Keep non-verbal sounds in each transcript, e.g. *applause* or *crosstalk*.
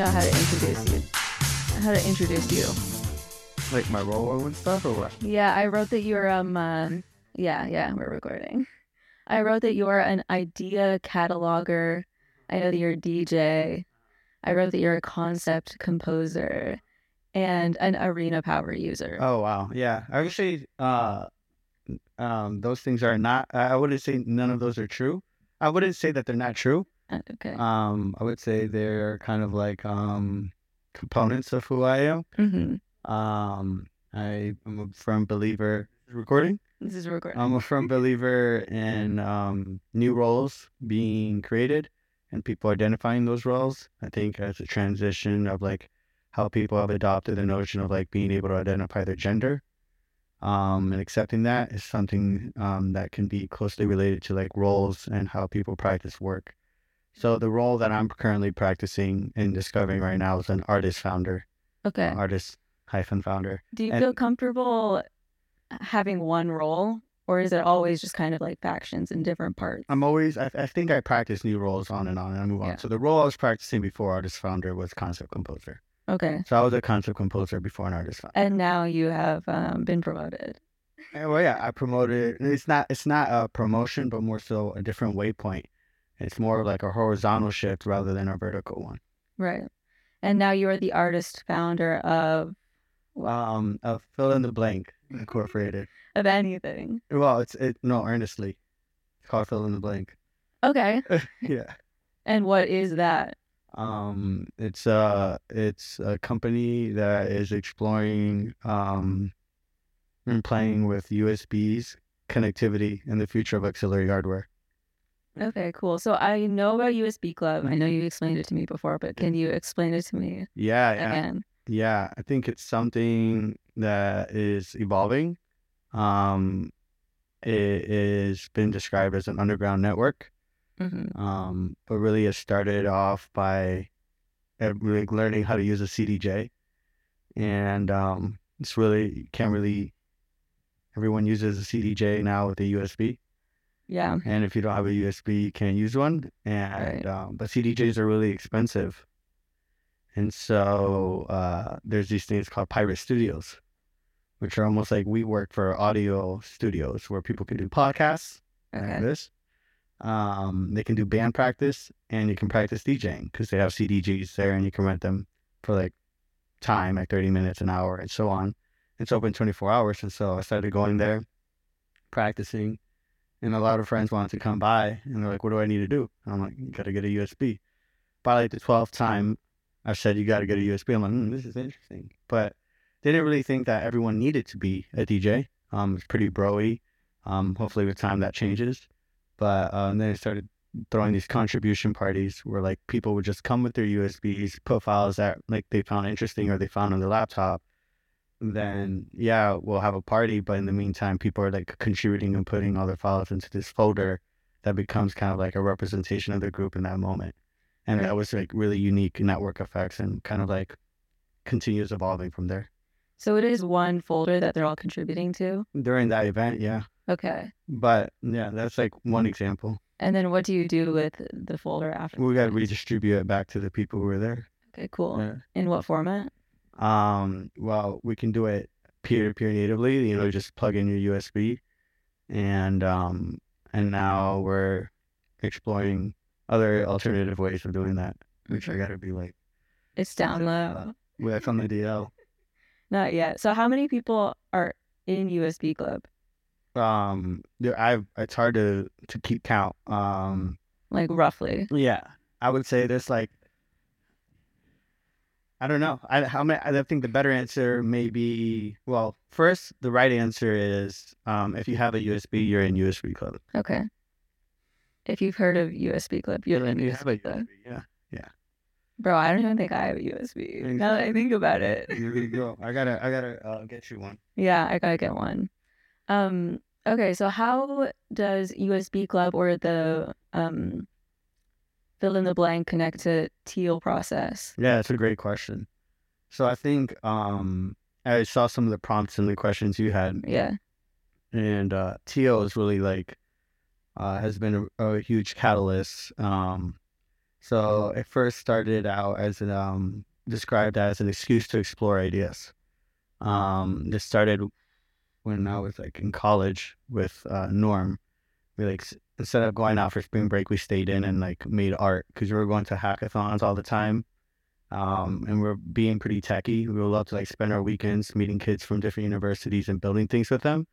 I don't really know how to introduce you. How to introduce you. Like my role and stuff, or what? Yeah, I wrote that you're um uh, yeah, yeah, we're recording. I wrote that you're an idea cataloger. I know that you're a DJ. I wrote that you're a concept composer and an arena power user. Oh wow, yeah. I would say uh, um, those things are not. I wouldn't say none of those are true. I wouldn't say that they're not true. Uh, okay. Um, I would say they're kind of like um components of who I am. hmm Um, I am a firm believer. Recording. This is recording. I'm a firm believer in um, new roles being created and people identifying those roles. I think as a transition of like how people have adopted the notion of like being able to identify their gender um, and accepting that is something um, that can be closely related to like roles and how people practice work. So the role that I'm currently practicing and discovering right now is an artist founder, uh, okay. artist hyphen founder. Do you and- feel comfortable uh, having one role, or is it always just kind of like factions in different parts? I'm always, I, I think I practice new roles on and on and I move on. Yeah. So the role I was practicing before artist founder was concept composer. Okay. So I was a concept composer before an artist founder. And now you have um, been promoted. And, well, yeah, I promoted. It's not, it's not a promotion, but more so a different waypoint. It's more of like a horizontal shift rather than a vertical one. Right. And now you are the artist founder of Um, of fill in the blank incorporated. of anything. well, it's it no earnestly. It's called fill in the blank. Okay. *laughs* yeah. And what is that? Um, it's uh it's a company that is exploring um and playing with USBs, connectivity, and the future of auxiliary hardware. Okay, cool. So I know about USB Club. I know you explained it to me before, but can you explain it to me Yeah, yeah, again? yeah. I think it's something that is evolving. Um, it is been described as an underground network. hmm Um, but really, it started off by uh, really learning how to use a CDJ, and um, it's really can't really. Everyone uses a CDJ now with a USB, Yeah. and if you don't have a USB, you can't use one. Right. And um, but CDJs are really expensive, and so uh, there's these things called pirate studios, which are almost like WeWork for audio studios where people can do podcasts Okay. like this. Um, they can do band practice and you can practice DJing because they have CDJs there and you can rent them for like time, like 30 minutes, an hour, and so on. It's open 24 hours. And so I started going there, practicing, and a lot of friends wanted to come by and they're like, What do I need to do? And I'm like, You got to get a USB. By like the 12th time, I said, You got to get a USB. I'm like, hmm, This is interesting. But they didn't really think that everyone needed to be a DJ. Um, it's pretty broy. Um, hopefully with time that changes. But uh, and then I started throwing these contribution parties where like people would just come with their USBs, put files that like they found interesting or they found on their laptop. Then yeah, we'll have a party, but in the meantime, people are like contributing and putting all their files into this folder that becomes kind of like a representation of the group in that moment. And that was like really unique network effects and kind of like continues evolving from there. So it is one folder that they're all contributing to. During that event, yeah. Okay. But yeah, that's like one example. And then what do you do with the folder after? We got to redistribute it back to the people who were there. Okay, cool. Yeah. In what format? Um, well, we can do it peer to peer natively, you know, just plug in your USB. And um and now we're exploring other alternative ways of doing that, which I gotta be like It's down low. well, that's on the DL. *laughs* Not yet. So how many people are in USB Club? Um there I it's hard to to keep count. Um Like roughly. yeah. I would say there's like I don't know. I I think the better answer may be well, first the right answer is um if you have a USB, you're in USB club. Okay. If you've heard of USB Club, you're in you have a USB Club. USB, yeah. Bro, I don't even think I have a USB. You Now that I think about it. Here we go. I gotta, I gotta uh, get you one. Yeah, I gotta get one. Um, okay, so how does USB Club or the um fill in the blank connect to teal process? Yeah, it's a great question. So I think um, I saw some of the prompts and the questions you had, Yeah. and uh, Teal is really like uh, has been a, a huge catalyst um, So it first started out as an um, described as an excuse to explore ideas. Um, this started when I was like in college with uh, Norm. We like instead of going out for spring break, we stayed in and like made art because we were going to hackathons all the time. Um, and we are being pretty techy. We would love to like spend our weekends meeting kids from different universities and building things with them.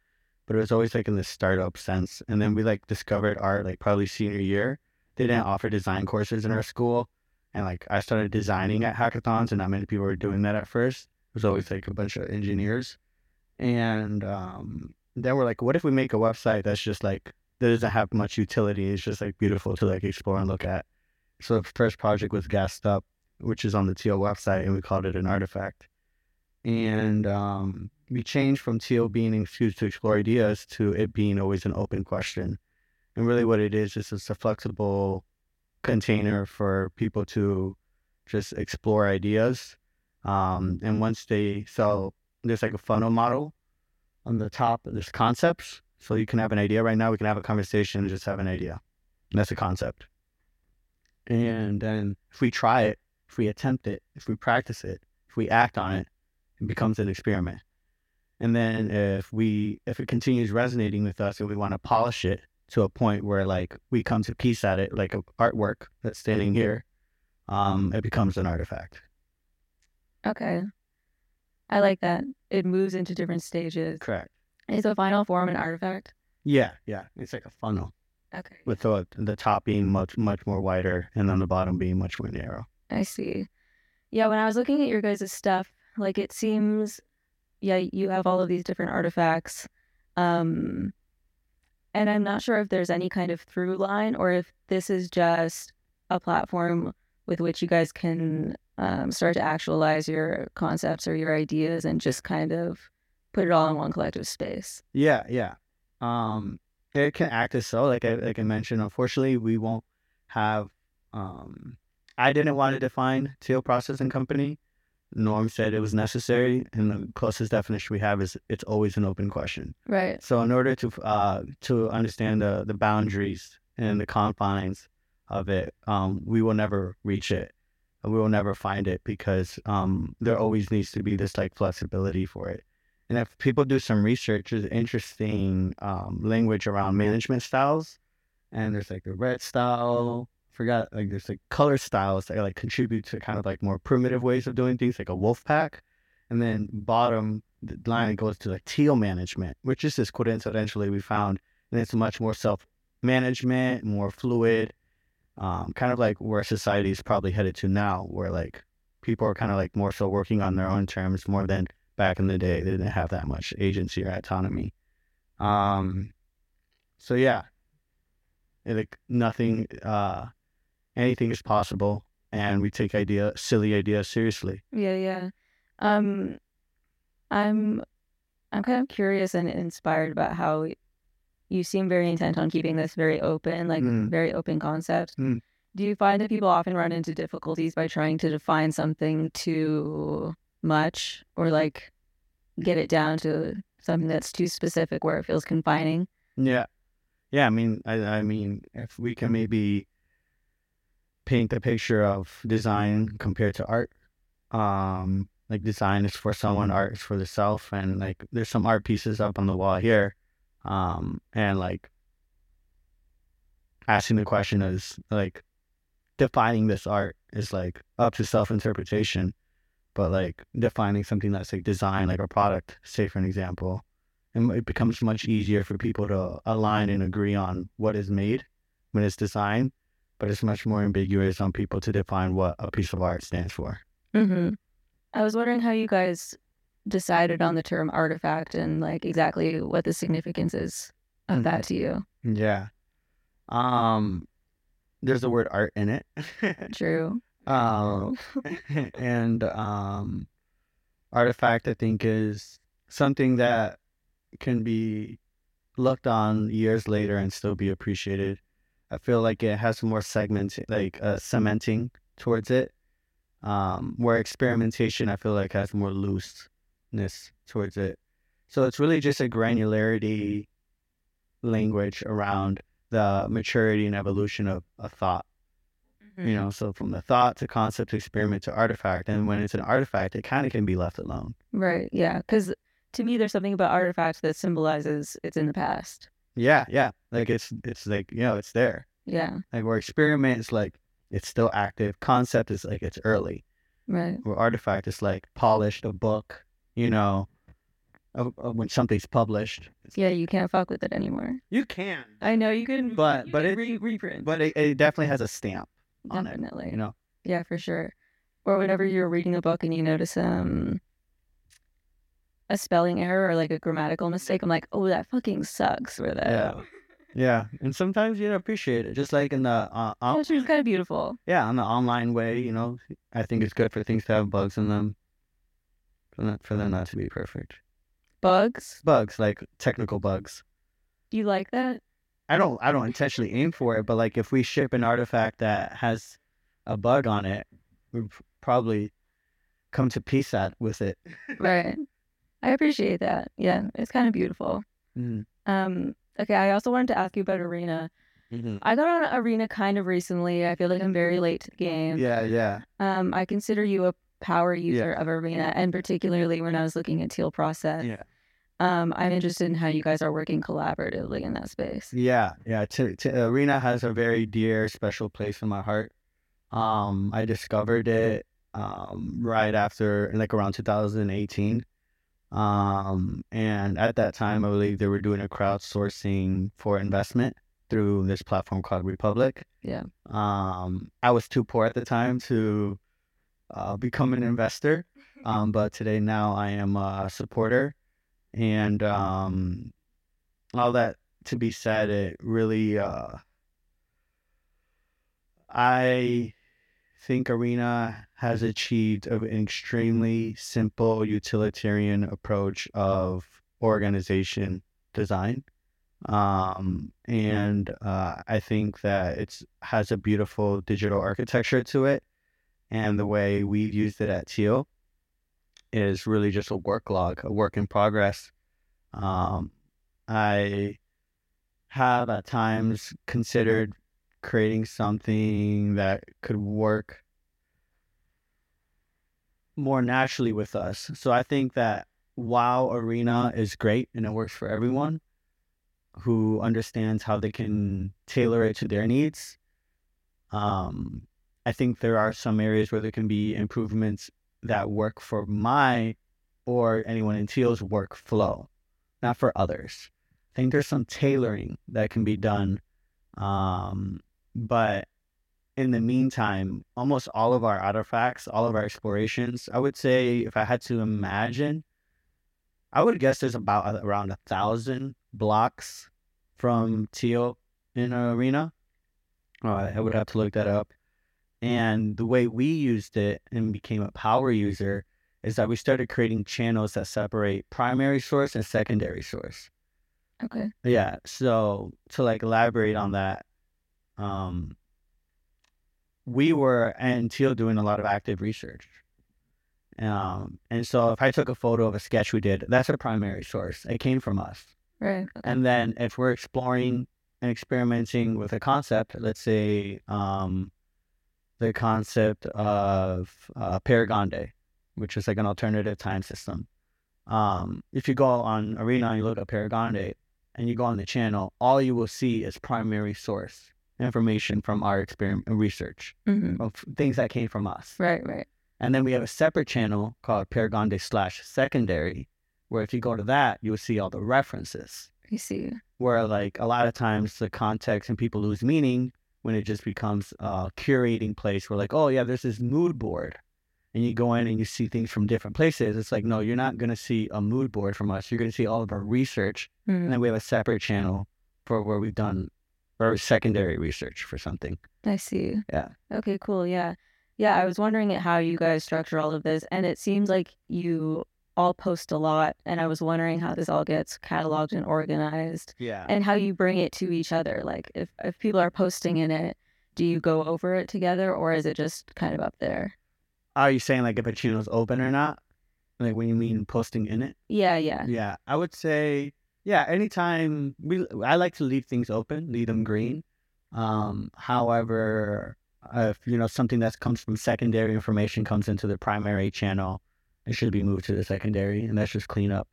But it was always like in the startup sense. And then we like discovered art like probably senior year. They didn't offer design courses in our school. And like I started designing at hackathons and not many people were doing that at first. It was always like a bunch of engineers. And um, then we're like, what if we make a website that's just like that doesn't have much utility? It's just like beautiful to like explore and look at. So the first project was Gassed Up, which is on the Teal website, and we called it an artifact. And um, we changed from Teal being excuse to explore ideas to it being always an open question. And really, what it is is it's a flexible container for people to just explore ideas. Um, and once they so there's like a funnel model on the top. There's concepts, so you can have an idea. Right now, we can have a conversation and just have an idea. And that's a concept. And then if we try it, if we attempt it, if we practice it, if we act on it, it becomes an experiment. And then if we if it continues resonating with us and we want to polish it to a point where like we come to peace at it, like a artwork that's standing here, um, it becomes an artifact. Okay. I like that. It moves into different stages. Correct. Is the final form an artifact? Yeah, yeah. It's like a funnel Okay. with the the top being much much more wider and then the bottom being much more narrow. I see. Yeah, when I was looking at your guys' stuff, like it seems, yeah, you have all of these different artifacts. Um, and I'm not sure if there's any kind of through line or if this is just a platform with which you guys can um, start to actualize your concepts or your ideas and just kind of put it all in one collective space. Yeah, yeah. Um, it can act as so. Like I like I mentioned, unfortunately, we won't have. Um, I didn't want to define Teal Processing Company. Norm said it was necessary, and the closest definition we have is it's always an open question. Right. So in order to uh, to understand the the boundaries and the confines of it, um, we will never reach it. We will never find it because um, there always needs to be this like flexibility for it. And if people do some research, there's interesting um, language around management styles, and there's like the red style. Forgot like there's like color styles that like contribute to kind of like more primitive ways of doing things, like a wolf pack. And then bottom the line goes to like teal management, which is just coincidentally we found, and it's much more self management, more fluid, um, kind of like where society is probably headed to now, where like people are kind of like more so working on their own terms more than back in the day. They didn't have that much agency or autonomy. Um, so yeah, like nothing, uh, anything is possible, and we take idea, silly ideas seriously. Yeah, yeah. Um, I'm I'm kind of curious and inspired about how you seem very intent on keeping this very open, like Mm. very open concept. Mm. Do you find that people often run into difficulties by trying to define something too much or like get it down to something that's too specific where it feels confining? Yeah. Yeah, I mean I I mean if we can maybe paint the picture of design compared to art. Um like design is for someone, art is for the self and like there's some art pieces up on the wall here. Um and like asking the question is like defining this art is like up to self interpretation. But like defining something that's like design, like a product, say for an example, and it becomes much easier for people to align and agree on what is made when it's designed, but it's much more ambiguous on people to define what a piece of art stands for. Mm-hmm. I was wondering how you guys decided on the term artifact and like exactly what the significance is of Mhm. that to you. Yeah. Um there's the word art in it. *laughs* True. Um *laughs* *laughs* and um artifact I think is something that can be looked on years later and still be appreciated. I feel like it has more segments, like uh, cementing towards it. Um, where experimentation, I feel like has more looseness towards it. So it's really just a granularity language around the maturity and evolution of a thought. You mm-hmm. know, so from the thought to concept to experiment to artifact, and when it's an artifact, it kind of can be left alone. Right. Yeah. Because to me, there's something about artifacts that symbolizes it's in the past. Yeah, yeah. Like it's it's like you know it's there. Yeah. Like where experiment is like it's still active. Concept is like it's early. Right. Where artifact is like polished a book. You know, of, of when something's published. Yeah. You can't fuck with it anymore. You can, I know you can, But- you but can it- re- reprint. but it, it definitely has a stamp on it. definitely. You know. Yeah, for sure. Or whenever you're reading a book and you notice um a spelling error or like a grammatical mistake, I'm like, oh, that fucking sucks. For that. Yeah. Yeah, and sometimes you appreciate it. Just like in the uh, uh, It's kind of beautiful. yeah, on the online way, you know, I think it's good for things to have bugs in them. For not for them not to be perfect. Bugs. Bugs like technical bugs. Do you like that? I don't I don't intentionally aim for it, but like if we ship an artifact that has a bug on it, we probably come to peace at with it. Right. I appreciate that. Yeah, it's kind of beautiful. Mm. Um, okay, I also wanted to ask you about Arena. Mhm. I got on Arena kind of recently. I feel like I'm very late to the game. Yeah, yeah, Um, I consider you a power user of Arena, and particularly when I was looking at Teal Process. yeah, Um, I'm interested in how you guys are working collaboratively in that space. yeah, yeah. T- t- Arena has a very dear, special place in my heart. Um, I discovered it um right after, like around 2018. Um, and at that time, I believe they were doing a crowdsourcing for investment through this platform called Republic. Yeah. Um, I was too poor at the time to uh, become an investor, *laughs* um, but today now I am a supporter, and um, all that to be said, it really, uh, I think Arena has achieved an extremely simple utilitarian approach of organization design. Um, and uh, I think that it's has a beautiful digital architecture to it. And the way we've used it at Teal is really just a work log, a work in progress. Um, I have at times considered creating something that could work more naturally with us. So I think that while Arena is great and it works for everyone who understands how they can tailor it to their needs, um, I think there are some areas where there can be improvements that work for my or anyone in Teal's workflow, not for others. I think there's some tailoring that can be done. Um, but in the meantime, almost all of our artifacts, all of our explorations, I would say if I had to imagine, I would guess there's about around a thousand blocks from Teal in an arena. Uh, I would have to look that up. And the way we used it and became a power user is that we started creating channels that separate primary source and secondary source. Okay. Yeah. So to like elaborate on that, um, we were and Teal doing a lot of active research. Um, and so if I took a photo of a sketch we did, that's a primary source. It came from us. Right. Okay. And then if we're exploring and experimenting with a concept, let's say um, the concept of uh, Paragonde, which is like an alternative time system. Um, if you go on Arena and you look at Paragonde and you go on the channel, all you will see is primary source information from our experiment research Mhm. of things that came from us. Right. Right. And then we have a separate channel called Paragonde slash secondary, where if you go to that, you will see all the references You see. where like a lot of times the context and people lose meaning when it just becomes a curating place where like oh yeah there's this mood board and you go in and you see things from different places it's like no you're not going to see a mood board from us you're going to see all of our research Mhm. and then we have a separate channel for where we've done our secondary research for something I see. Yeah. Okay, cool. Yeah. Yeah, I was wondering at how you guys structure all of this, and it seems like you all post a lot, and I was wondering how this all gets cataloged and organized yeah and how you bring it to each other. Like if, if people are posting in it, do you go over it together or is it just kind of up there? are you saying like if a channel's open or not like when you mean posting in it Yeah, yeah. Yeah, I would say yeah. Anytime we, I like to leave things open, leave them green. Um, however, if you know something that comes from secondary information comes into the primary channel, it should be moved to the secondary, and that's just clean up.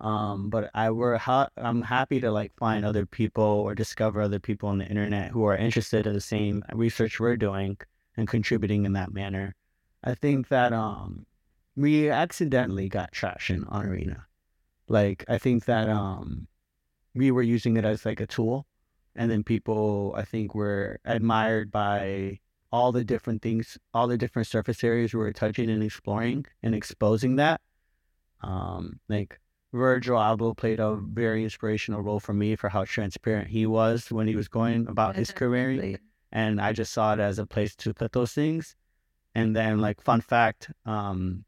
Um, but I were ha- I'm happy to like find other people or discover other people on the internet who are interested in the same research we're doing and contributing in that manner. I think that um, we accidentally got traction on Arena. Like I think that um, we were using it as like a tool, and then people I think were admired by all the different things, all the different surface areas we were touching and exploring and exposing that. Um, like Virgil Abloh played a very inspirational role for me for how transparent he was when he was going about his career. And I just saw it as a place to put those things. And then, like, fun fact, um,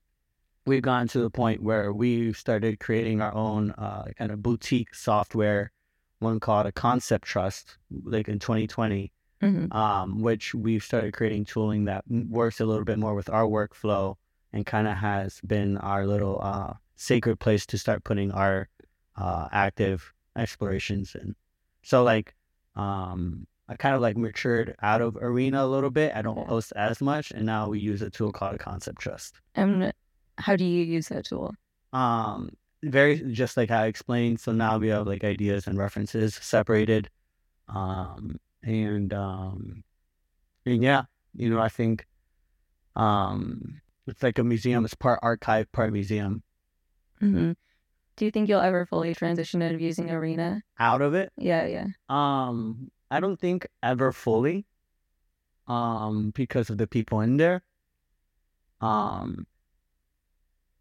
we've gotten to the point where we've started creating our own uh, kind of boutique software, one called a Concept Trust, like in 2020, Mhm. um, which we've started creating tooling that works a little bit more with our workflow and kind of has been our little uh, sacred place to start putting our uh, active explorations in. So, like, um, I kind of like matured out of Arena a little bit. I don't post as much, and now we use a tool called Concept Trust. And how do you use that tool? Um, very just like I explained. So now we have like ideas and references separated. Um, and um, and yeah, you know, I think um, it's like a museum. It's part archive, part museum. hmm Do you think you'll ever fully transition out of using Arena? Out of it, Yeah, yeah. um, I don't think ever fully, um, because of the people in there. Um,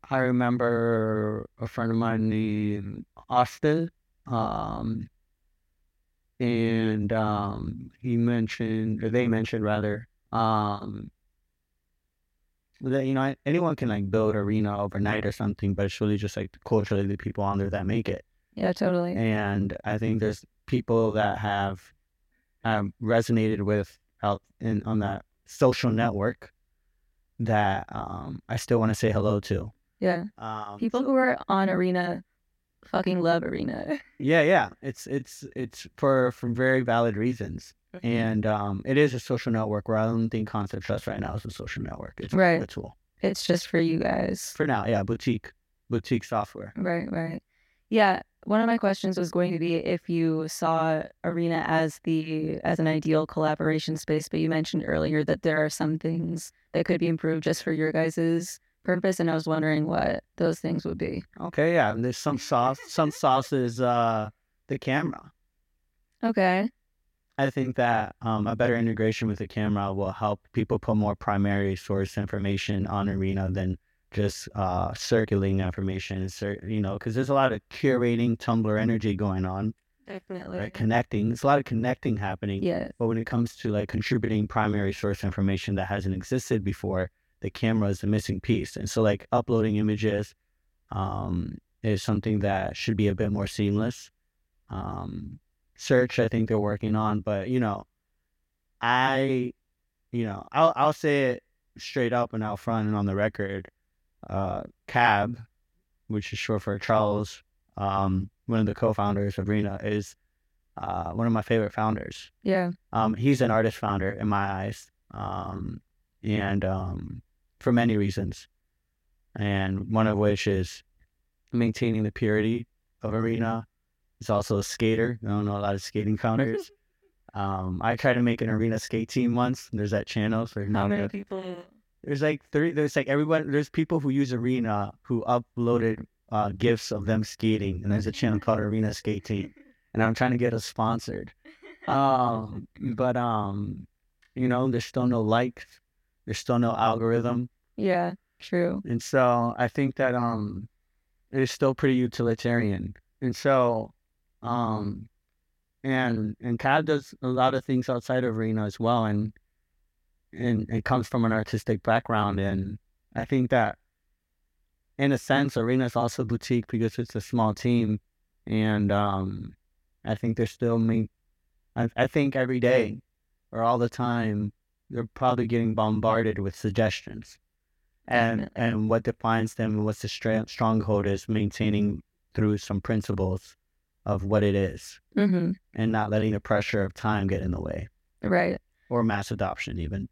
I remember a friend of mine named Austin, um, and um, he mentioned, or they mentioned rather, um, that you know anyone can like build arena overnight or something, but it's really just like culturally the people on there that make it. Yeah, totally. And I think there's people that have um, resonated with out in on that social network that um, I still want to say hello to. Yeah. Um, People who are on Arena fucking love Arena. *laughs* yeah, yeah, it's it's it's for for very valid reasons, and um, it is a social network. Where I don't think Concept Trust right now is a social network. It's Right. a tool It's just for you guys. for now. Yeah, boutique boutique software. Right, right. Yeah. One of my questions was going to be if you saw Arena as the as an ideal collaboration space, but you mentioned earlier that there are some things that could be improved just for your guys' purpose, and I was wondering what those things would be. Okay, yeah. and There's some sauce. Some sauce is uh, the camera. Okay. I think that um, a better integration with the camera will help people put more primary source information on Arena than just uh, circulating information. You know, because there's a lot of curating Tumblr energy going on, Definitely. right? Connecting. There's a lot of connecting happening. Yeah. But when it comes to like contributing primary source information that hasn't existed before, the camera is the missing piece. And so like uploading images um, is something that should be a bit more seamless. Um, search, I think they're working on, but you know, I, you know, I'll I'll say it straight up and out front and on the record. Uh, Cab, which is short for Charles, um, one of the co-founders of Arena, is uh, one of my favorite founders. Yeah. Um, he's an artist founder in my eyes, um, and um, for many reasons, and one of which is maintaining the purity of arena. He's also a skater. I don't know a lot of skating founders. Um, I tried to make an arena skate team once. There's that channel. So How many people? there's like three. There's like everyone. There's people who use arena who uploaded uh, gifs of them skating, and there's a channel called Arena Skate Team, and I'm trying to get us sponsored. *laughs* Um, but um, you know, there's still no likes, there's still no algorithm, Yeah. True. and so I think that um, it is still pretty utilitarian, and so um, and and Cab does a lot of things outside of arena as well, and and it comes from an artistic background, and I think that in a sense, arena is also boutique because it's a small team, and um, I think they're still me. I, I think every day or all the time they're probably getting bombarded with suggestions, and and what defines them and what's the stra- stronghold is maintaining through some principles of what it is hmm and not letting the pressure of time get in the way Right. or mass adoption even.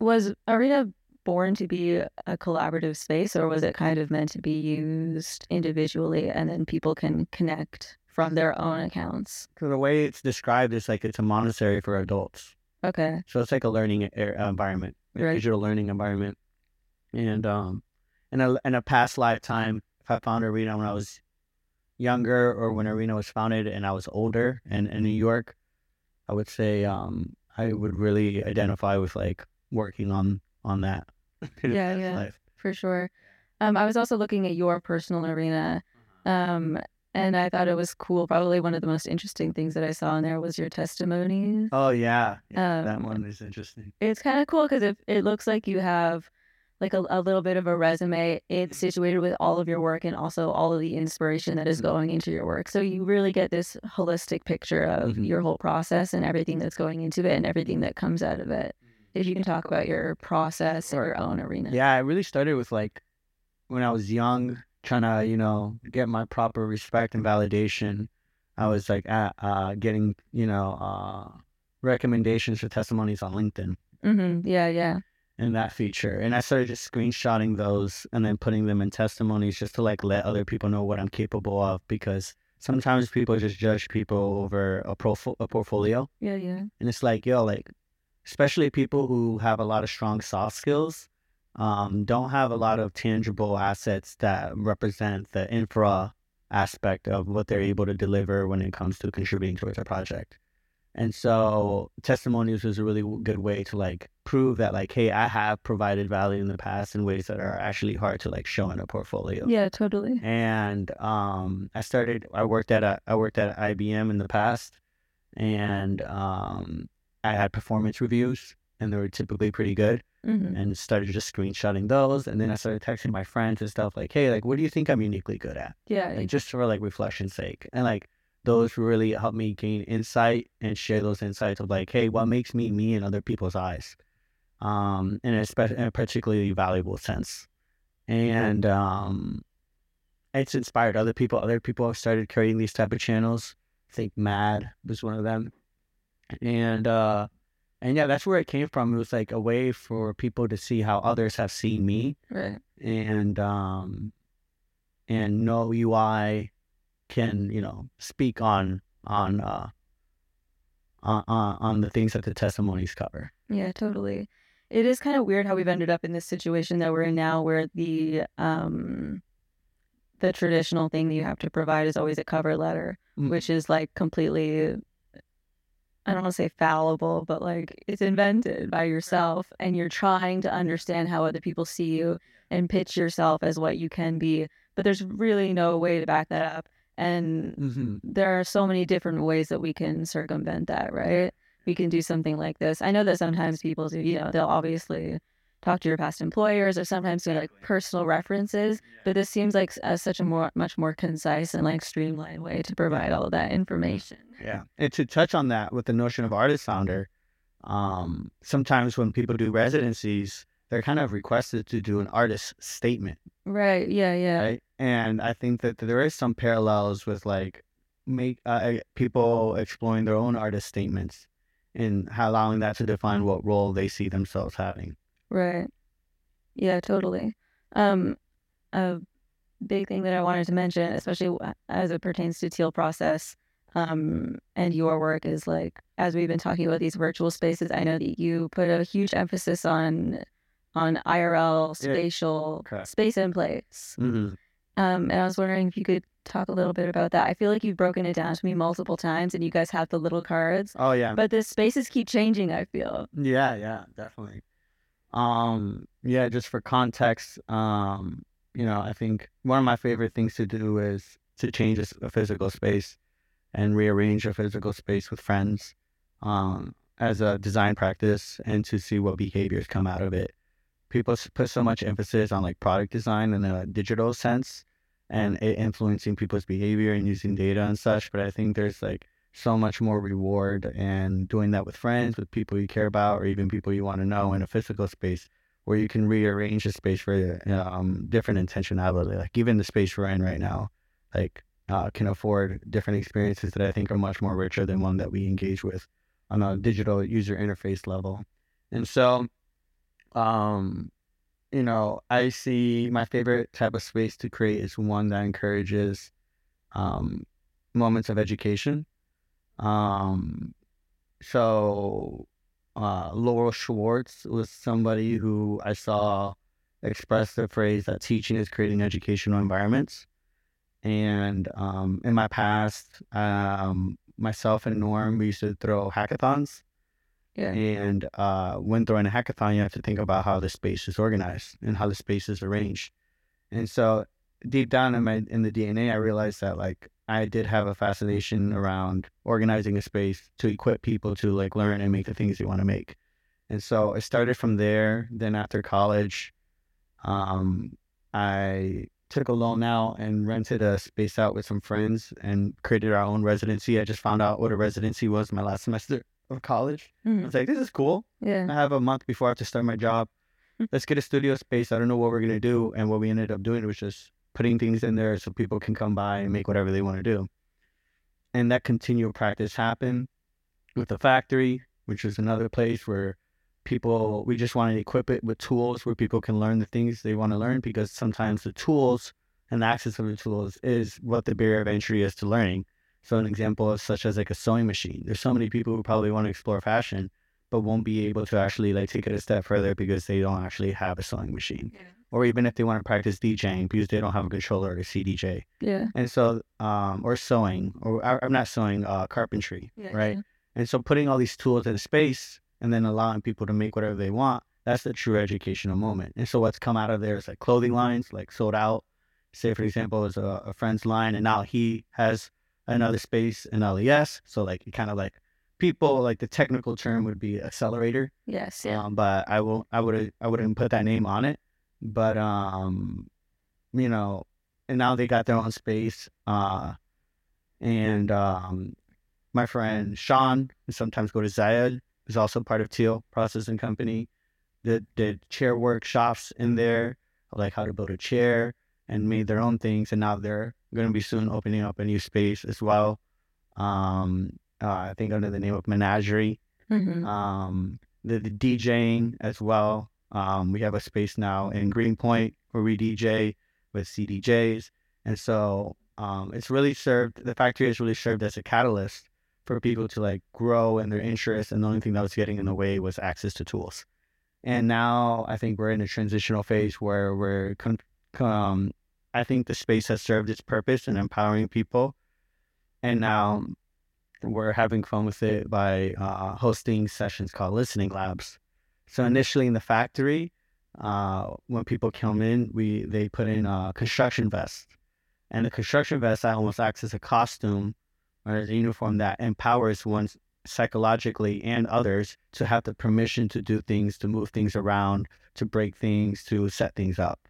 Was Arena born to be a collaborative space or was it kind of meant to be used individually and then people can connect from their own accounts? So the way it's described is like it's a monastery for adults. Okay. So it's like a learning environment, a Right. digital learning environment. And um, in a in a past lifetime, if I found Arena when I was younger or when Arena was founded and I was older and in New York, I would say um, I would really identify with like working on on that. *laughs* Yeah, yeah. life. For sure. Um, I was also looking at your personal arena. Um, and I thought it was cool. Probably one of the most interesting things that I saw in there was your testimonies. Oh yeah, yeah that Um, one is interesting. It's kind of cool because it, it looks like you have like a, a little bit of a resume. It's situated with all of your work and also all of the inspiration that is going into your work. So you really get this holistic picture of Mhm. your whole process and everything that's going into it and everything that comes out of it. If you can talk about your process or your own arena. Yeah, it really started with like when I was young, trying to, you know, get my proper respect and validation. I was like at, uh, getting, you know, uh, recommendations for testimonies on LinkedIn hmm Yeah, yeah. and that feature. And I started just screenshotting those and then putting them in testimonies just to like let other people know what I'm capable of because sometimes people just judge people over a, profo- a portfolio. Yeah, yeah. And it's like, yo, like, especially people who have a lot of strong soft skills, um, don't have a lot of tangible assets that represent the infra aspect of what they're able to deliver when it comes to contributing towards a project. And so testimonials is a really good way to like prove that like, hey, I have provided value in the past in ways that are actually hard to like show in a portfolio Yeah, totally. and um, I started. I worked at a, I worked at IBM in the past, and um, I had performance reviews, and they were typically pretty good. Hmm And started just screenshotting those, and then I started texting my friends and stuff like, "Hey, like, what do you think I'm uniquely good at?" Yeah, Like, just for like reflection's sake, and like those really helped me gain insight and share those insights of like, "Hey, what makes me me in other people's eyes?" Um, in a, spe- in a particularly valuable sense, and um, it's inspired other people. Other people have started creating these type of channels. I think Mad was one of them, and uh, and yeah, that's where it came from. It was like a way for people to see how others have seen me, right. and um, and no UI can you know speak on on uh on on the things that the testimonies cover. Yeah, totally. It is kind of weird how we've ended up in this situation that we're in now where the um the traditional thing that you have to provide is always a cover letter, Mm. which is like completely I don't want to say fallible, but like it's invented by yourself and you're trying to understand how other people see you and pitch yourself as what you can be, but there's really no way to back that up. And hmm there are so many different ways that we can circumvent that, right? We can do something like this. I know that sometimes people do, you know, they'll obviously talk to your past employers or sometimes do like personal references, but this seems like a, such a more, much more concise and like streamlined way to provide all of that information. Yeah. And to touch on that with the notion of artist founder, um, sometimes when people do residencies, they're kind of requested to do an artist statement, Right. Yeah. Yeah. right? And I think that there is some parallels with like make uh, people exploring their own artist statements and allowing that to define what role they see themselves having. Right. Yeah, totally. Um, a big thing that I wanted to mention, especially as it pertains to teal process, um, and your work is like, as we've been talking about these virtual spaces, I know that you put a huge emphasis on on IRL, spatial, Correct. space and place. Mm-hmm. Um, and I was wondering if you could talk a little bit about that. I feel like you've broken it down to me multiple times, and you guys have the little cards, Oh yeah. but the spaces keep changing. I feel. Yeah, yeah, definitely. Um, yeah, just for context, um, you know, I think one of my favorite things to do is to change a physical space and rearrange a physical space with friends, um, as a design practice and to see what behaviors come out of it. People put so much emphasis on like product design in a digital sense and it influencing people's behavior and using data and such, but I think there's like so much more reward and doing that with friends, with people you care about, or even people you want to know in a physical space where you can rearrange the space for um, different intentionality. Like even the space we're in right now, like uh, can afford different experiences that I think are much more richer than one that we engage with on a digital user interface level. And so, um, you know, I see my favorite type of space to create is one that encourages um, moments of education. Um, so, uh, Laurel Schwulst was somebody who I saw express the phrase that teaching is creating educational environments. And um, in my past, um, myself and Norm, we used to throw hackathons. Yeah. And uh, when throwing a hackathon, you have to think about how the space is organized and how the space is arranged. And so deep down in my in the DNA, I realized that like I did have a fascination around organizing a space to equip people to like learn and make the things they want to make. And so I started from there. Then after college, um, I took a loan out and rented a space out with some friends and created our own residency. I just found out what a residency was my last semester of college. I Mhm. was like, this is cool. Yeah. I have a month before I have to start my job. Mm. Let's get a studio space. I don't know what we're gonna do. And what we ended up doing was just putting things in there so people can come by and make whatever they want to do. And that continual practice happened with the factory, which was another place where people we just want to equip it with tools where people can learn the things they want to learn because sometimes the tools and the access of the tools is what the barrier of entry is to learning. So an example is such as like a sewing machine. There's so many people who probably want to explore fashion, but won't be able to actually like take it a step further because they don't actually have a sewing machine. Or even if they want to practice DJing because they don't have a controller or a CDJ. Yeah. And so, um, or sewing, or I'm not sewing, uh, carpentry, Yeah, right? yeah. And so putting all these tools in space and then allowing people to make whatever they want, that's the true educational moment. And so what's come out of there is like clothing lines, like sold out. Say, for example, is a, a friend's line, and now he has another space in LES. So like kind of like people like the technical term would be accelerator. Yes. Yeah. Um, but I will I would I wouldn't put that name on it. But um, you know, and now they got their own space. Uh, and um, my friend Sean, sometimes go to Zayed, is also part of Teal Processing Company. Did did chair workshops in there, like how to build a chair, and made their own things. And now they're going to be soon opening up a new space as well. Um, uh, I think under the name of Menagerie Mhm. um, the, the DJing as well. Um, we have a space now in Greenpoint where we DJ with CDJs. And so um, it's really served, the factory has really served as a catalyst for people to like grow in their interests. And the only thing that was getting in the way was access to tools. And now I think we're in a transitional phase where we're, I think the space has served its purpose in empowering people. And now we're having fun with it by uh, hosting sessions called listening labs. So initially in the factory, uh, when people come in, we they put in a construction vest, and the construction vest I almost acts as a costume a uniform that empowers one psychologically and others to have the permission to do things, to move things around, to break things, to set things up.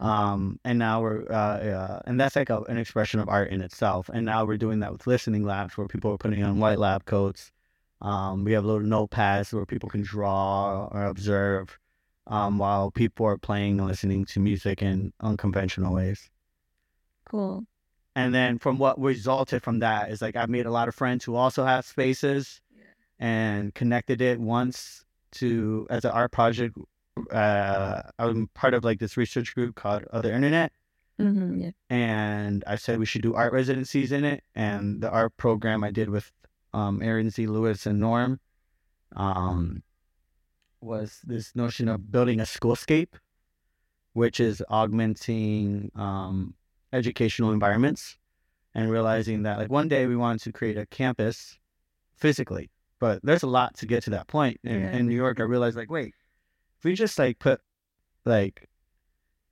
Um and now we're uh, uh and that's like a, an expression of art in itself. And now we're doing that with listening labs where people are putting on white lab coats. Um we have little notepads where people can draw or observe um while people are playing and listening to music in unconventional ways. Cool. And then from what resulted from that is like i've made a lot of friends who also have spaces and connected it once to as an art project uh i'm part of like this research group called other internet hmm Yeah. and I said we should do art residencies in it. And the art program I did with um, Aaron Z. Lewis and Norm um, was this notion of building a schoolscape, which is augmenting um, educational environments and realizing that like one day we wanted to create a campus physically, but there's a lot to get to that point. In, Yeah. in New York, I realized like, wait, if we just like put like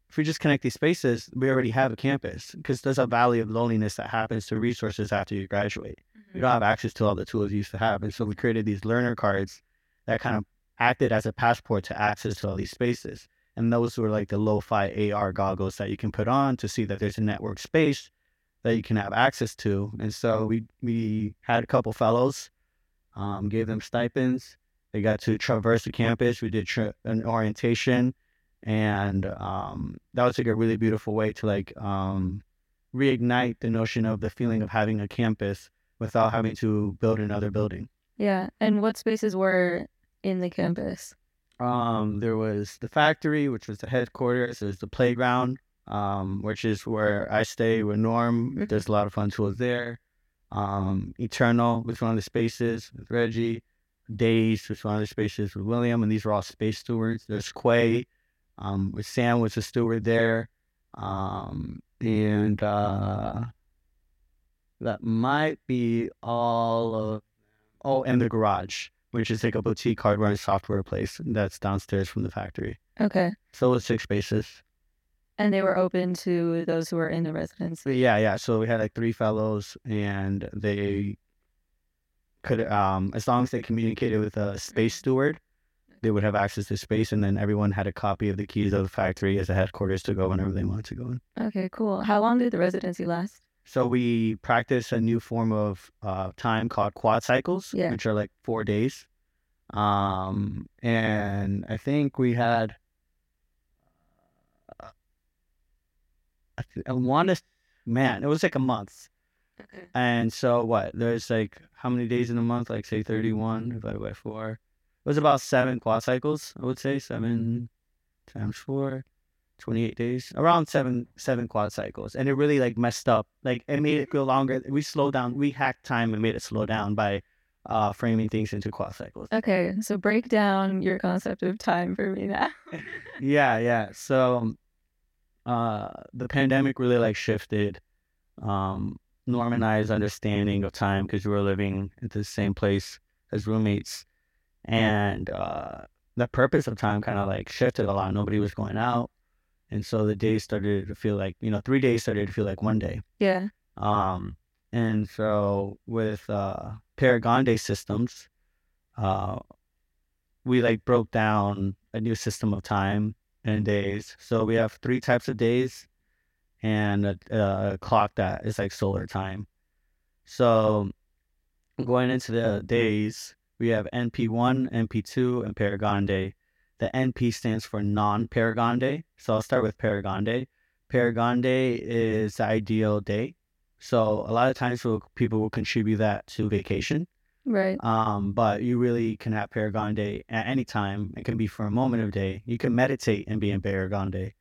if we just connect these spaces, we already have a campus because there's a valley of loneliness that happens to resources after you graduate. You mm-hmm. don't have access to all the tools you used to have. And so we created these learner cards that kind of acted as a passport to access to all these spaces. And those were like the lo-fi AR goggles that you can put on to see that there's a network space that you can have access to. And so we we had a couple fellows, um, gave them stipends. They got to traverse the campus. We did an orientation and um, that was like a really beautiful way to like um, reignite the notion of the feeling of having a campus without having to build another building. Yeah. And what spaces were in the campus? Um, there was the factory, which was the headquarters. There's the playground, um, which is where I stay with Norm. There's a lot of fun tools there. Um, Eternal was one of the spaces with Reggie. Days was one of the spaces with William, and these were all space stewards. There's Quay, um, with Sam was a steward there. Um, and uh, that might be all of oh, and the garage, which is like a boutique hardware and software place that's downstairs from the factory. Okay. So it's six spaces. And they were open to those who were in the residency. Yeah, yeah. So we had like three fellows, and they could, um, as long as they communicated with a space steward, they would have access to space, and then everyone had a copy of the keys of the factory as a headquarters to go whenever they wanted to go in. Okay, cool. How long did the residency last? So we practice a new form of uh, time called quad cycles, Yeah. which are like four days. Um, and I think we had, uh, I, th- I want to, man, it was like a month. Okay. And so what? There's like how many days in a month? Like say 31 divided by four. It was about seven quad cycles, I would say. Seven times four. 28 days around seven seven quad cycles and it really like messed up like it made it go longer. We slowed down we hacked time and made it slow down by uh framing things into quad cycles. Okay, so break down your concept of time for me now. *laughs* yeah yeah so uh the pandemic really like shifted um norm and i's understanding of time because we were living at the same place as roommates and uh the purpose of time kind of like shifted a lot. Nobody was going out and so the days started to feel like you know three days started to feel like one day. Yeah. um and so with uh paragonde systems uh we like broke down a new system of time and days. So we have three types of days and a, a clock that is like solar time. So going into the days we have np1 np2 and paragonde the np stands for non-paragonde so i'll start with paragonde paragonde is the ideal day so a lot of times we'll, people will contribute that to vacation Right. um, but you really can have Paragonde at any time. It can be for a moment of day. You can meditate and be in Paragonde.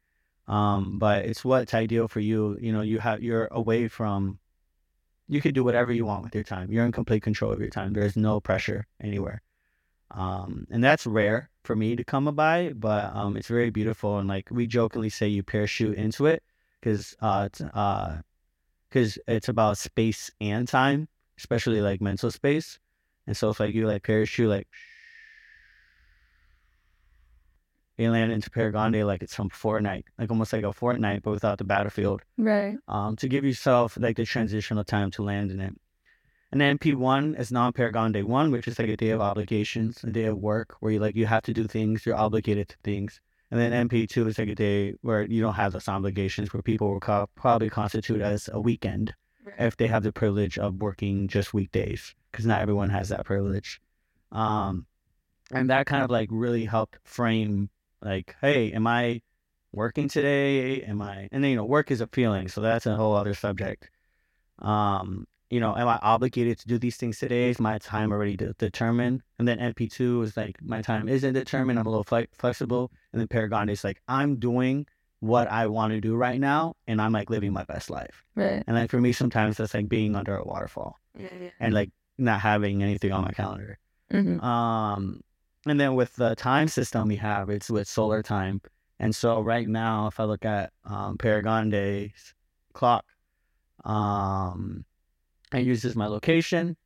Um, but it's what's ideal for you. You know, you have you're away from. You can do whatever you want with your time. You're in complete control of your time. There's no pressure anywhere, um, and that's rare for me to come by. But um, it's very beautiful, and like we jokingly say, you parachute into it because uh, it's, uh, because it's about space and time, especially like mental space. And so if like you like parachute like you land into Paragonde like it's from Fortnite, like almost like a Fortnite but without the battlefield. Right. Um, to give yourself like the transitional time to land in it. And then P1 is non-Paragonde one, which is like a day of obligations, a day of work where you like you have to do things, you're obligated to things. And then NP2 is like a day where you don't have those obligations, where people will co- probably constitute as a weekend if they have the privilege of working just weekdays, because not everyone has that privilege. Um, and that kind of like really helped frame like, hey, am I working today? Am I? And then you know, work is a feeling, so that's a whole other subject. Um, you know, am I obligated to do these things today? Is my time already de- determined? And then NP2 is like, my time isn't determined. I'm a little fle- flexible. And then Paragon is like, I'm doing what I want to do right now, and I'm like living my best life. Right. And like for me, sometimes that's like being under a waterfall Yeah. and like not having anything on my calendar. hmm Um, and then with the time system we have, it's with solar time. And so right now, if I look at um, Paragonde's clock, um, it uses my location.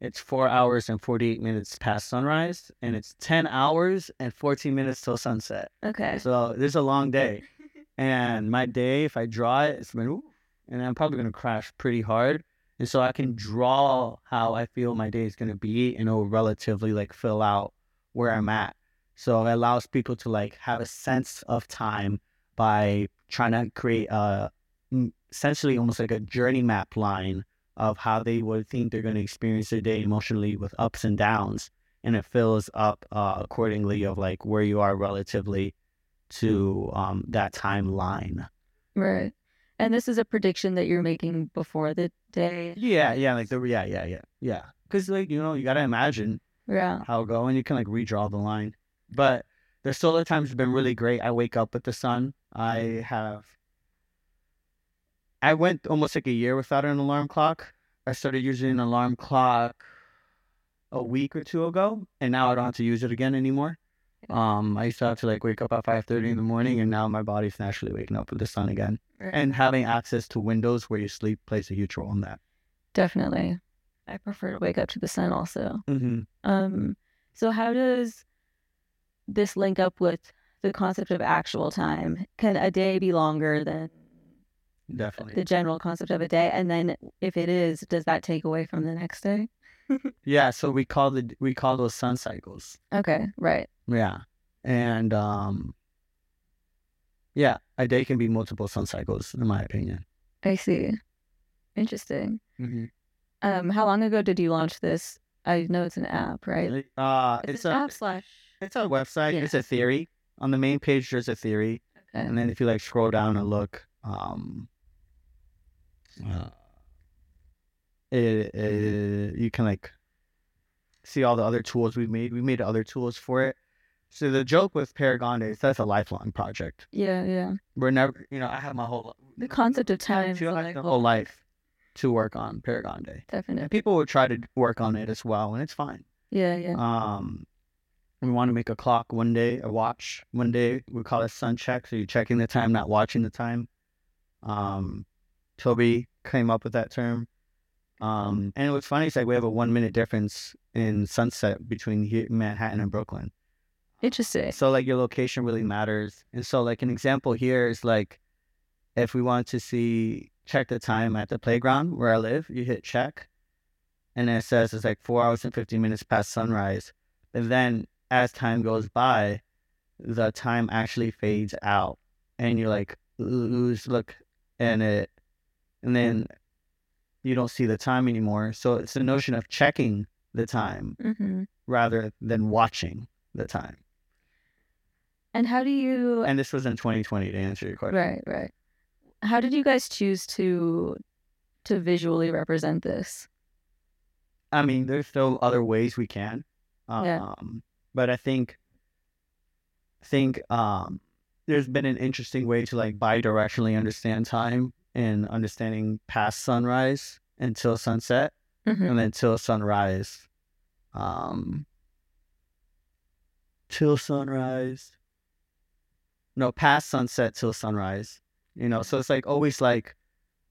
It's four hours and 48 minutes past sunrise, and it's 10 hours and 14 minutes till sunset. Okay. So there's a long day. *laughs* And my day, if I draw it, it's been, and I'm probably going to crash pretty hard. And so I can draw how I feel my day is going to be and it'll relatively like fill out where I'm at. So it allows people to like have a sense of time by trying to create a mm, essentially almost like a journey map line of how they would think they're going to experience their day emotionally with ups and downs. And it fills up uh, accordingly of like where you are relatively to um, that timeline. Right. And this is a prediction that you're making before the day. Yeah, yeah, like the yeah, yeah, yeah, yeah. because like you know you gotta imagine Yeah. how it'll go, and you can like redraw the line. But the solar times have been really great. I wake up with the sun. I have. I went almost like a year without an alarm clock. I started using an alarm clock a week or two ago, and now I don't have to use it again anymore. Um, I used to have to like wake up at five thirty in the morning, and now my body's naturally waking up with the sun again. And having access to windows where you sleep plays a huge role in that. Definitely. I prefer to wake up to the sun also. Mm-hmm. Um, so how does this link up with the concept of actual time? Can a day be longer than Definitely. the general concept of a day? And then if it is, does that take away from the next day? *laughs* Yeah. So we call the we call those sun cycles. Okay, right. Yeah. And um yeah, a day can be multiple sun cycles, in my opinion. I see. Interesting. Mm-hmm. Um, how long ago did you launch this? I know it's an app, right? Uh, Is it's an a app slash it's a website. Yeah. It's a theory. On the main page, there's a theory, okay. and then if you like scroll down and look, um, uh, it, it, you can like see all the other tools we made. We made other tools for it. So the joke with Paragon is that's a lifelong project. Yeah, yeah. We're never, you know, I have my whole The concept of time I feel like the whole- whole life to work on Paragonde. Definitely. And people will try to work on it as well, and it's fine. Yeah, yeah. Um, we want to make a clock one day, a watch one day. We call it sun check. So you're checking the time, not watching the time. Um, Toby came up with that term. Um, and was funny is like we have a one minute difference in sunset between here, Manhattan and Brooklyn. Interesting. So like your location really matters. And so like an example here is like if we want to see check the time at the playground where I live, you hit check and it says it's like four hours and fifteen minutes past sunrise. And then as time goes by, the time actually fades out and you're like lose look and it and then you don't see the time anymore. So it's the notion of checking the time hmm rather than watching the time. And how do you? And this was in 2020 to answer your question. Right, right. How did you guys choose to to visually represent this? I mean, there's still other ways we can. Um, Yeah. But I think, think um, there's been an interesting way to like bi-directionally understand time and understanding past sunrise until sunset Mhm. and then till sunrise. Um, till sunrise. No, past sunset till sunrise. You know, so it's like always like,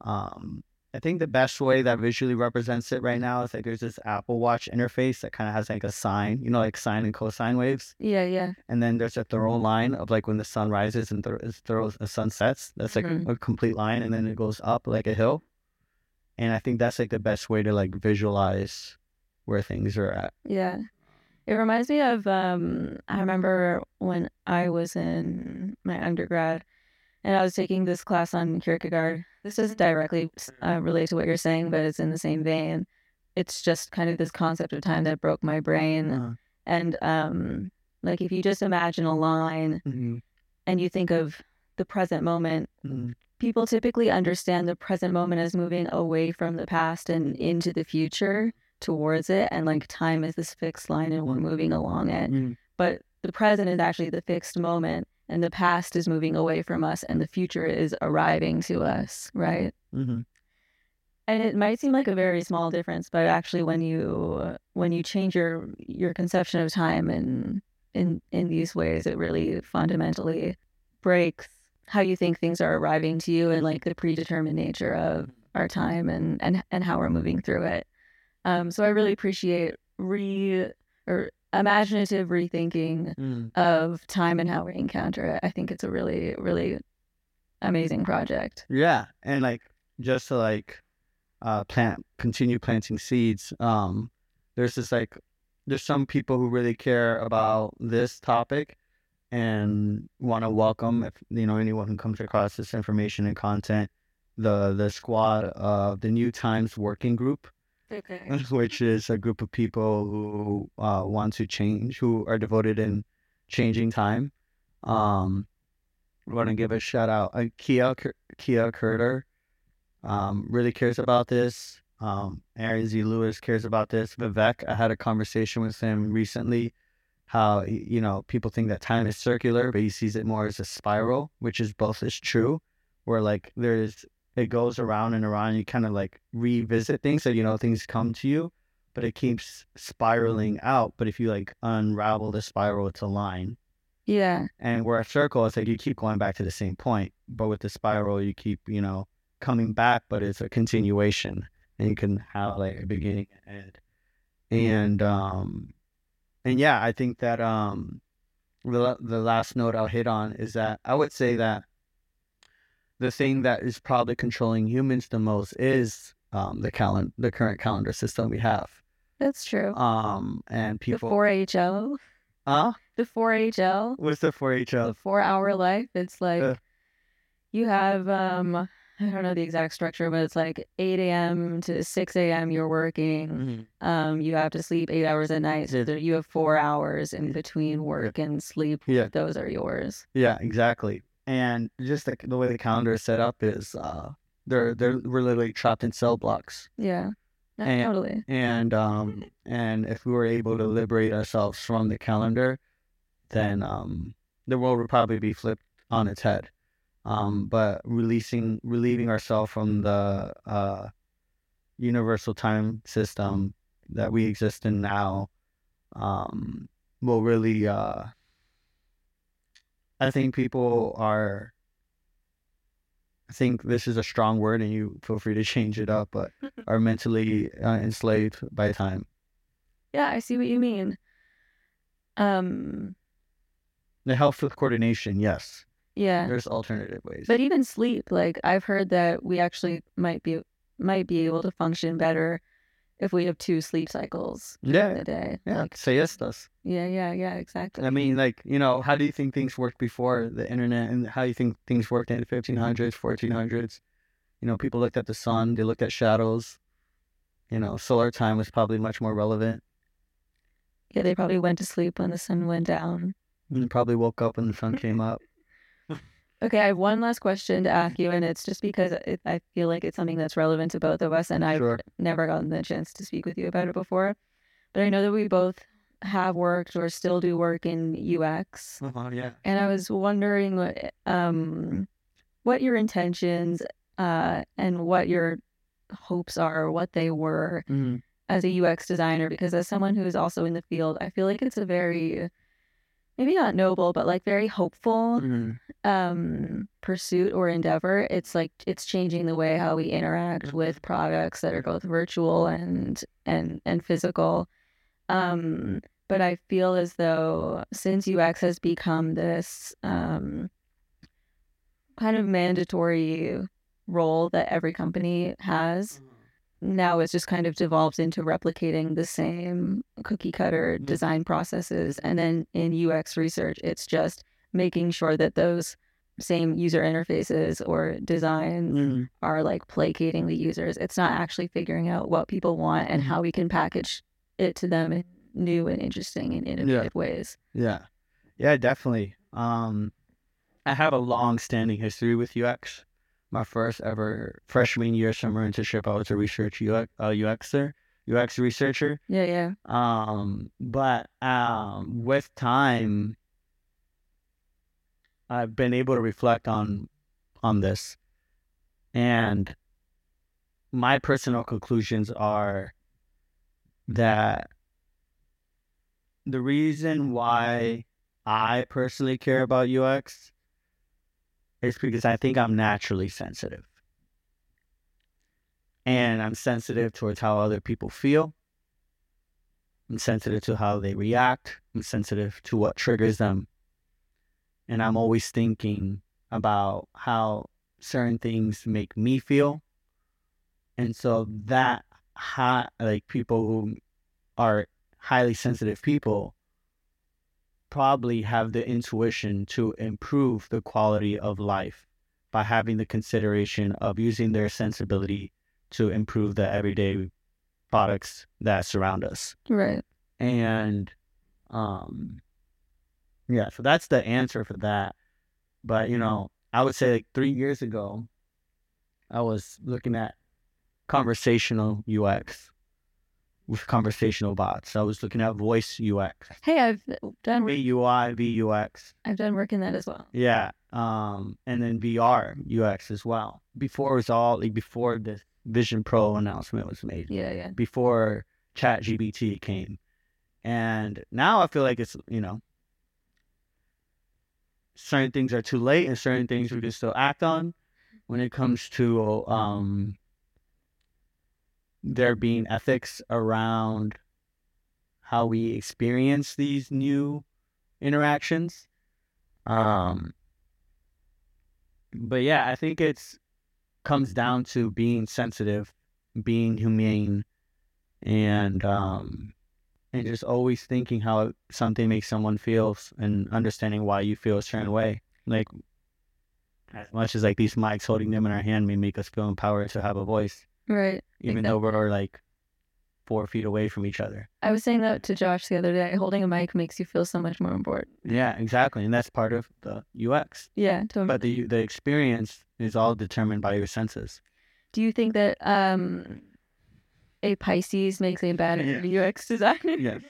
um, I think the best way that visually represents it right now is like there's this Apple Watch interface that kind of has like a sine, you know, like sine and cosine waves, Yeah, yeah. and then there's a thorough line of like when the sun rises and th- thorough the sun sets. That's like Mhm. a complete line, and then it goes up like a hill. And I think that's like the best way to like visualize where things are at. Yeah. It reminds me of um I remember when I was in my undergrad and I was taking this class on Kierkegaard. This doesn't directly uh, relate to what you're saying, but it's in the same vein. It's just kind of this concept of time that broke my brain. Uh, And um like if you just imagine a line mhm, and you think of the present moment, mhm, people typically understand the present moment as moving away from the past and into the future towards it and like time is this fixed line and we're moving along it mhm. but the present is actually the fixed moment and the past is moving away from us and the future is arriving to us right Mhm. and it might seem like a very small difference but actually when you when you change your your conception of time in in in these ways it really fundamentally breaks how you think things are arriving to you and like the predetermined nature of our time and and and how we're moving through it um so i really appreciate re or imaginative rethinking Mhm. of time and how we encounter it i think it's a really really amazing project Yeah, and like just to like uh plant continue planting seeds. Um there's this like there's some people who really care about this topic and want to welcome if you know anyone who comes across this information and content the the squad of the New Times Working Group, okay *laughs* which is a group of people who uh, want to change, who are devoted in changing time. Um, I want to give a shout out. Uh, Kia Kia Kurder um, really cares about this. um, Aaron Z. Lewis cares about this. Vivek, I had a conversation with him recently. How you know people think that time is circular, but he sees it more as a spiral, which is both is true. Where like there's it goes around and around. You kind of like revisit things, so you know things come to you, but it keeps spiraling out. But if you like unravel the spiral, it's a line. Yeah. And where a circle, it's like you keep going back to the same point. But with the spiral, you keep, you know, coming back, but it's a continuation. And you can have like a beginning and end. And um and yeah, I think that um the the last note I'll hit on is that I would say that the thing that is probably controlling humans the most is um the calendar the current calendar system we have. That's true. Um and people The 4HL. Huh? The 4HL. What's the 4HL? The four hour life. It's like Uh. you have um I don't know the exact structure, but it's like 8 a.m. to 6 a.m. You're working. Mhm. Um, you have to sleep eight hours at night. So you have four hours in between work and sleep. Yeah. Those are yours. Yeah, exactly. And just the, the way the calendar is set up is uh they're they're we're literally trapped in cell blocks. Yeah. And- totally. And um and if we were able to liberate ourselves from the calendar, then um the world would probably be flipped on its head. Um but releasing relieving ourselves from the uh universal time system that we exist in now um will really uh I think people are I think this is a strong word and you feel free to change it up, but *laughs* are mentally uh, enslaved by time. Yeah, I see what you mean. Um, It helps with coordination, yes. yeah. There's alternative ways. But even sleep, like I've heard that we actually might be might be able to function better if we have two sleep cycles in yeah, a day. yeah, Like, siestas. yeah, yeah, yeah, exactly. I mean, like, you know, how do you think things worked before the internet and how do you think things worked in the 1500s, 1400s? You know, people looked at the sun, they looked at shadows. You know, solar time was probably much more relevant. Yeah, they probably went to sleep when the sun went down. And probably woke up when the sun came up. Okay, I have one last question to ask you, and it's just because it, I feel like it's something that's relevant to both of us, and I've Sure. never gotten the chance to speak with you about it before. But I know that we both have worked or still do work in UX, Uh-huh, yeah. and I was wondering what um what your intentions uh and what your hopes are, or what they were Mm, as a UX designer, because as someone who is also in the field, I feel like it's a very maybe not noble, but like very hopeful mm, um pursuit or endeavor it's like it's changing the way how we interact with products that are both virtual and and and physical. Um but i feel as though since ux has become this um kind of mandatory role that every company has now it's just kind of devolved into replicating the same cookie cutter Mhm. design processes and then in ux research it's just making sure that those same user interfaces or designs mm. are like placating the users it's not actually figuring out what people want and how we can package it to them in new and interesting and innovative ways Yeah. Yeah, definitely. Um I have a long standing history with UX. My first ever freshman year summer internship, I was a research UX uh, UXer, UX researcher. yeah yeah Um, but um with time I've been able to reflect on on this. And my personal conclusions are that the reason why I personally care about UX is because I think I'm naturally sensitive. And I'm sensitive towards how other people feel. I'm sensitive to how they react. I'm sensitive to what triggers them. And I'm always thinking about how certain things make me feel. And so that high, like people who are highly sensitive people probably have the intuition to improve the quality of life by having the consideration of using their sensibility to improve the everyday products that surround us. right And um yeah, so that's the answer for that. But you know, I would say like three years ago, I was looking at conversational UX with conversational bots. I was looking at voice UX, Hey, I've done work- VUI, VUX. I've done work in that as well. Yeah. Um, and then VR UX as well. Before it was all like before the Vision Pro announcement was made, Yeah, yeah. before ChatGPT came. And now I feel like it's, you know, certain things are too late and certain things we can still act on when it comes to um there being ethics around how we experience these new interactions. Um but yeah, I think it's comes down to being sensitive, being humane, and um and just always thinking how something makes someone feel and understanding why you feel a certain way. Like as much as like these mics holding them in our hand may make us feel empowered to have a voice, Right. even though we're like four feet away from each other. I was saying that to Josh the other day. Holding a mic makes you feel so much more important. Yeah, exactly, and that's part of the UX. Yeah, totally. But the the experience is all determined by your senses. Do you think that um, a Pisces makes a better Yeah. UX designer? *laughs* Yes.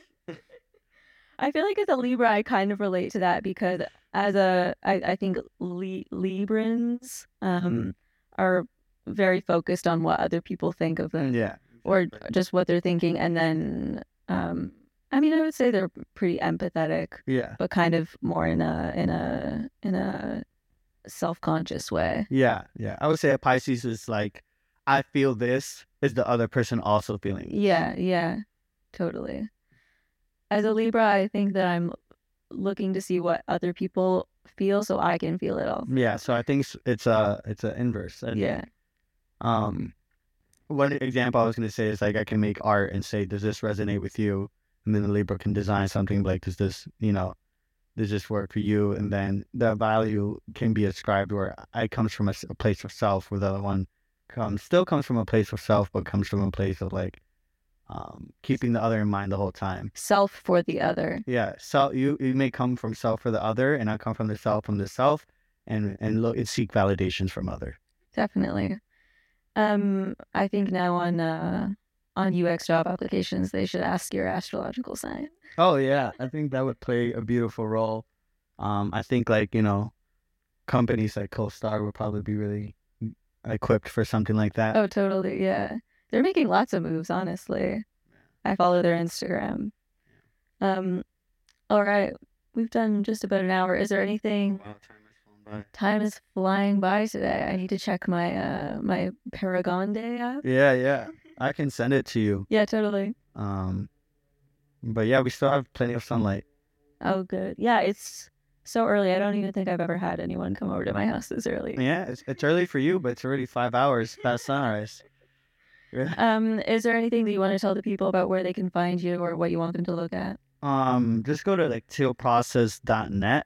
I feel like as a Libra, I kind of relate to that because as a, I, I think Li- Librans um, are very focused on what other people think of them Yeah. or just what they're thinking. And then, um, I mean, I would say they're pretty empathetic, Yeah. but kind of more in a, in a, in a self-conscious way. Yeah. Yeah. I would say a Pisces is like, I feel this. Is the other person also feeling? this? Yeah, yeah, totally. As a Libra, I think that I'm looking to see what other people feel so I can feel it all. Yeah. So I think it's- it's a it's an inverse. I think. Um, one example I was going to say is like I can make art and say, does this resonate with you? And then the Libra can design something like, does this, you know, does this work for you? And then the value can be ascribed where I comes from a place of self, where the other one comes still comes from a place of self, but comes from a place of like um, keeping the other in mind the whole time. Self for the other. Yeah, so you you may come from self for the other, and I come from the self from the self, and and look and seek validations from other. Definitely. Um, I think now on uh on UX job applications they should ask your astrological sign. Oh yeah, I think that would play a beautiful role. Um, I think like you know, companies like CoStar would probably be really equipped for something like that. Oh, totally. Yeah. They're making lots of moves, honestly. I follow their Instagram. Um, all right. We've done just about an hour. Is there anything Wow, time has flown by. time is flying by today. I need to check my uh my Paragonde app. Yeah, yeah, I can send it to you. Yeah, totally. Um, but yeah, we still have plenty of sunlight. Oh, good. Yeah, it's so early. I don't even think I've ever had anyone come over to my house this early. Yeah, it's, it's early for you, but it's already five hours past sunrise. *laughs* Um, is there anything that you want to tell the people about where they can find you or what you want them to look at? um just go to like tealprocess.net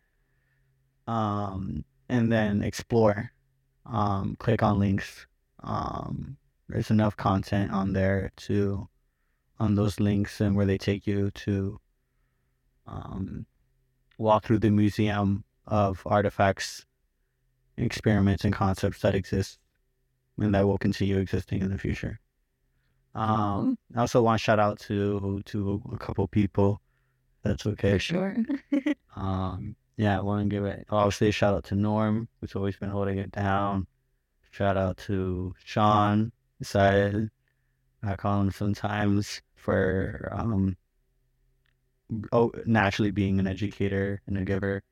um and then explore um click on links um there's enough content on there to on those links and where they take you to um walk through the museum of artifacts experiments and concepts that exist and that will continue existing in the future um I also want to shout out to to a couple people that's okay. For sure. *laughs* Um, yeah, I want to give it obviously a shout out to Norm, who's always been holding it down. Shout out to Sean, decided I call him sometimes for um, oh, naturally being an educator and a giver.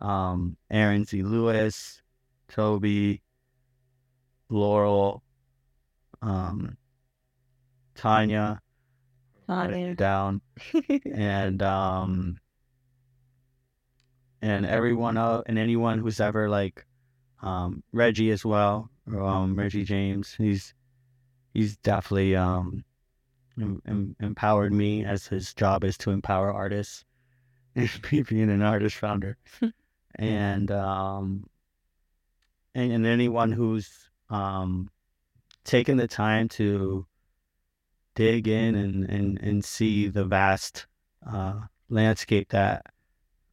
Um, Aaron Z. Lewis, Toby, Laurel, um, Tanya, Tanya. down *laughs* and um and everyone else and anyone who's ever like um Reggie as well um Reggie James he's he's definitely um em- em- empowered me as his job is to empower artists *laughs* and being an artist founder. *laughs* And um and, and anyone who's um taken the time to dig in and, and, and see the vast uh, landscape that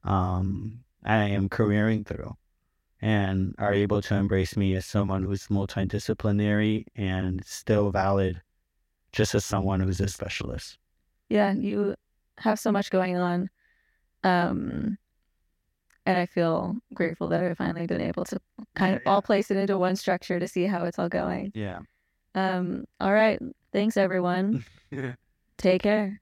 um, I am careering through. and are able to embrace me as someone who's multidisciplinary and still valid just as someone who's a specialist. Yeah, you have so much going on. Um, and I feel grateful that I've finally been able to kind of Yeah, all place it into one structure to see how it's all going. Yeah. Um, all right. Thanks, everyone. *laughs* Take care.